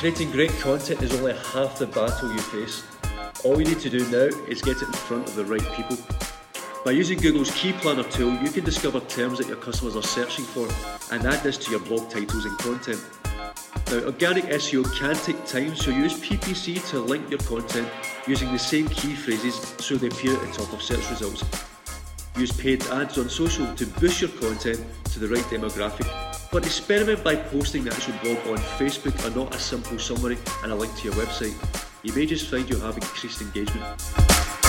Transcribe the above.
Creating great content is only half the battle you face. All you need to do now is get it in front of the right people. By using Google's Key Planner tool, you can discover terms that your customers are searching for and add this to your blog titles and content. Now, organic SEO can take time, so use PPC to link your content using the same key phrases so they appear at the top of search results. Use paid ads on social to boost your content to the right demographic, but experiment by posting the actual blog on Facebook and not a simple summary and a link to your website. You may just find you'll have increased engagement.